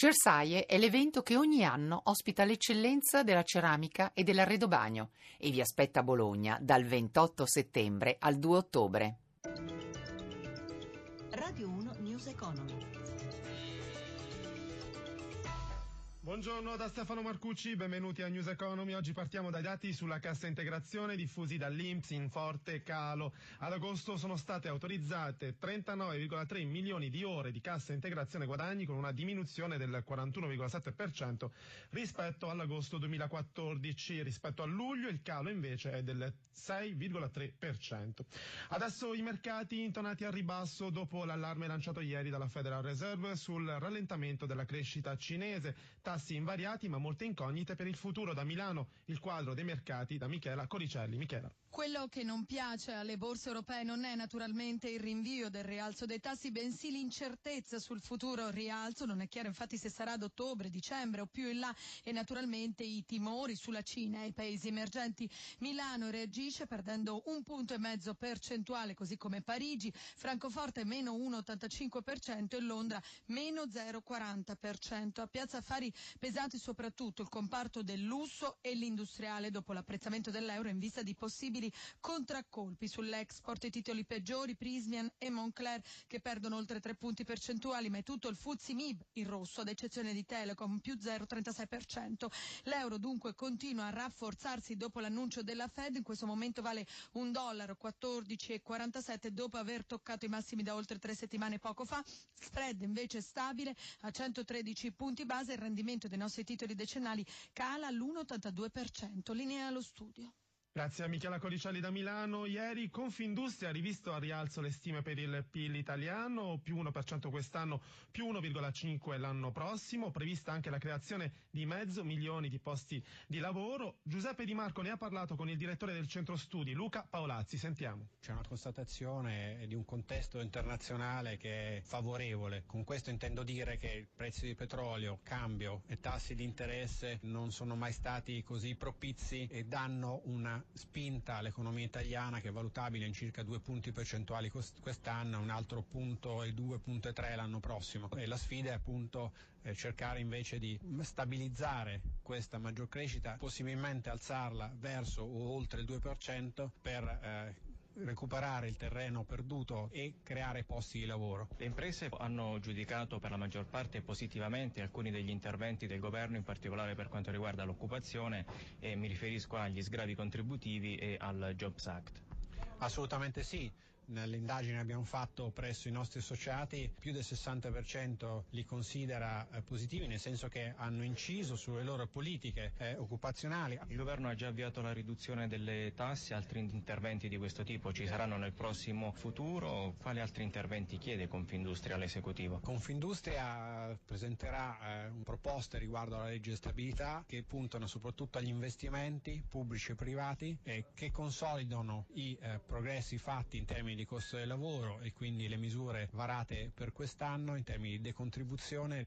Cersaie è l'evento che ogni anno ospita l'eccellenza della ceramica e dell'arredobagno e vi aspetta a Bologna dal 28 settembre al 2 ottobre. Radio 1 News Economy. Buongiorno da Stefano Marcucci, benvenuti a News Economy. Oggi partiamo dai dati sulla cassa integrazione diffusi dall'Inps in forte calo. Ad agosto sono state autorizzate 39,3 milioni di ore di cassa integrazione guadagni con una diminuzione del 41,7% rispetto all'agosto 2014. Rispetto a luglio il calo invece è del 6,3%. Adesso i mercati intonati al ribasso dopo l'allarme lanciato ieri dalla Federal Reserve sul rallentamento della crescita cinese. Tassi invariati ma molte incognite per il futuro. Da Milano il quadro dei mercati da Michela Coricelli. Michela. Quello che non piace alle borse europee non è naturalmente il rinvio del rialzo dei tassi, bensì l'incertezza sul futuro rialzo. Non è chiaro infatti se sarà ad ottobre, dicembre o più in là e naturalmente i timori sulla Cina e i paesi emergenti. Milano reagisce perdendo un punto e mezzo percentuale, così come Parigi, Francoforte meno 1,85% e Londra meno 0,40%. A Piazza Affari pesanti soprattutto il comparto del lusso e l'industriale dopo l'apprezzamento dell'euro in vista di possibili contraccolpi sull'export, i titoli peggiori, Prismian e Moncler che perdono oltre 3 punti percentuali, ma è tutto il Fuzzi Mib in rosso, ad eccezione di Telecom, più 0,36%. L'euro dunque continua a rafforzarsi dopo l'annuncio della Fed, in questo momento vale un dollaro 14,47 dopo aver toccato i massimi da oltre tre settimane poco fa, spread invece stabile a 113 punti base, il rendimento dei nostri titoli decennali cala all'1,82%, linea allo studio. Grazie a Michela Coricelli da Milano. Ieri Confindustria ha rivisto a rialzo le stime per il PIL italiano, più 1% quest'anno, più 1,5% l'anno prossimo, prevista anche la creazione di mezzo milione di posti di lavoro. Giuseppe Di Marco ne ha parlato con il direttore del centro studi, Luca Paolazzi. Sentiamo. C'è una constatazione di un contesto internazionale che è favorevole. Con questo intendo dire che il prezzo di petrolio, cambio e tassi di interesse non sono mai stati così propizi e danno una spinta all'economia italiana che è valutabile in circa due punti percentuali quest'anno, un altro punto e 2,3 l'anno prossimo. E la sfida è appunto eh, cercare invece di stabilizzare questa maggior crescita, possibilmente alzarla verso o oltre il 2% per eh, recuperare il terreno perduto e creare posti di lavoro. Le imprese hanno giudicato per la maggior parte positivamente alcuni degli interventi del governo, in particolare per quanto riguarda l'occupazione e mi riferisco agli sgravi contributivi e al Jobs Act. Assolutamente sì nell'indagine che abbiamo fatto presso i nostri associati più del 60% li considera eh, positivi nel senso che hanno inciso sulle loro politiche eh, occupazionali. Il governo ha già avviato la riduzione delle tasse, altri interventi di questo tipo ci saranno nel prossimo futuro? Quali altri interventi chiede Confindustria all'esecutivo? Confindustria presenterà eh, proposte riguardo alla legge di stabilità che puntano soprattutto agli investimenti pubblici e privati e che consolidano i eh, progressi fatti in termini di costo del lavoro e quindi le misure varate per quest'anno in termini di decontribuzione.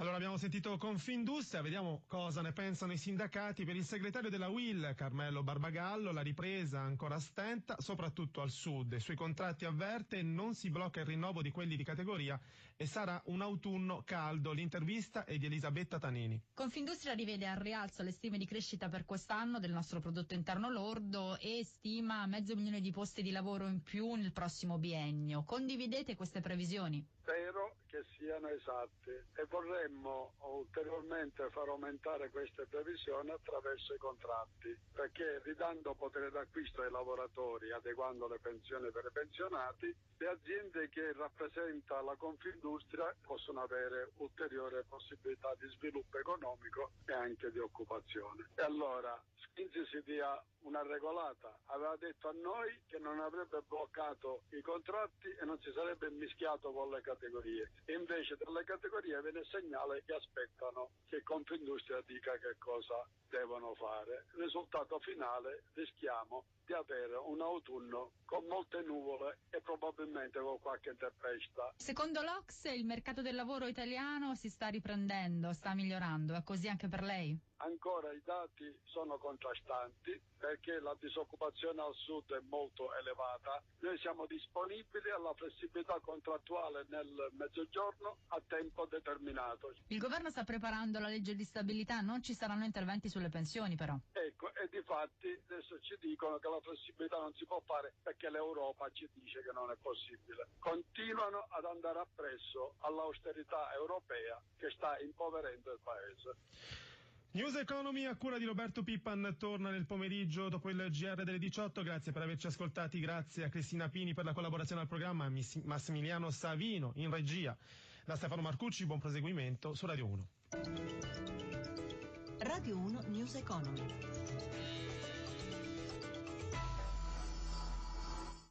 Allora abbiamo sentito Confindustria, vediamo cosa ne pensano i sindacati. Per il segretario della UIL, Carmelo Barbagallo, la ripresa ancora stenta, soprattutto al sud. Sui contratti avverte non si blocca il rinnovo di quelli di categoria e sarà un autunno caldo. L'intervista è di Elisabetta Tanini. Confindustria rivede al rialzo le stime di crescita per quest'anno del nostro prodotto interno lordo e stima mezzo milione di posti di lavoro in più nel prossimo biennio. Condividete queste previsioni? Spero che siano esatte e vorremmo ulteriormente far aumentare queste previsioni attraverso i contratti, perché ridando potere d'acquisto ai lavoratori, adeguando le pensioni per i pensionati, le aziende che rappresenta la Confindustria possono avere ulteriore possibilità di sviluppo economico e anche di occupazione. E allora Skinzi si dia una regolata, aveva detto a noi che non avrebbe bloccato i contratti e non si sarebbe mischiato con le categorie. E invece dalle categorie viene segnale che aspettano che Confindustria dica che cosa devono fare. Il risultato finale rischiamo di avere un autunno con molte nuvole e probabilmente con qualche tempesta. Secondo l'Ox il mercato del lavoro italiano si sta riprendendo, sta migliorando, è così anche per lei? Ancora i dati sono contrastanti perché la disoccupazione al sud è molto elevata. Noi siamo disponibili alla flessibilità contrattuale nel mezzogiorno a tempo determinato. Il governo sta preparando la legge di stabilità, non ci saranno interventi sulle pensioni però. Ecco, e di fatti adesso ci dicono che la flessibilità non si può fare perché l'Europa ci dice che non è possibile. Continuano ad andare appresso all'austerità europea che sta impoverendo il paese. News Economy a cura di Roberto Pippan torna nel pomeriggio dopo il GR delle 18. Grazie per averci ascoltati, grazie a Cristina Pini per la collaborazione al programma, Massimiliano Savino in regia. Da Stefano Marcucci, buon proseguimento su Radio 1. Radio 1 News Economy.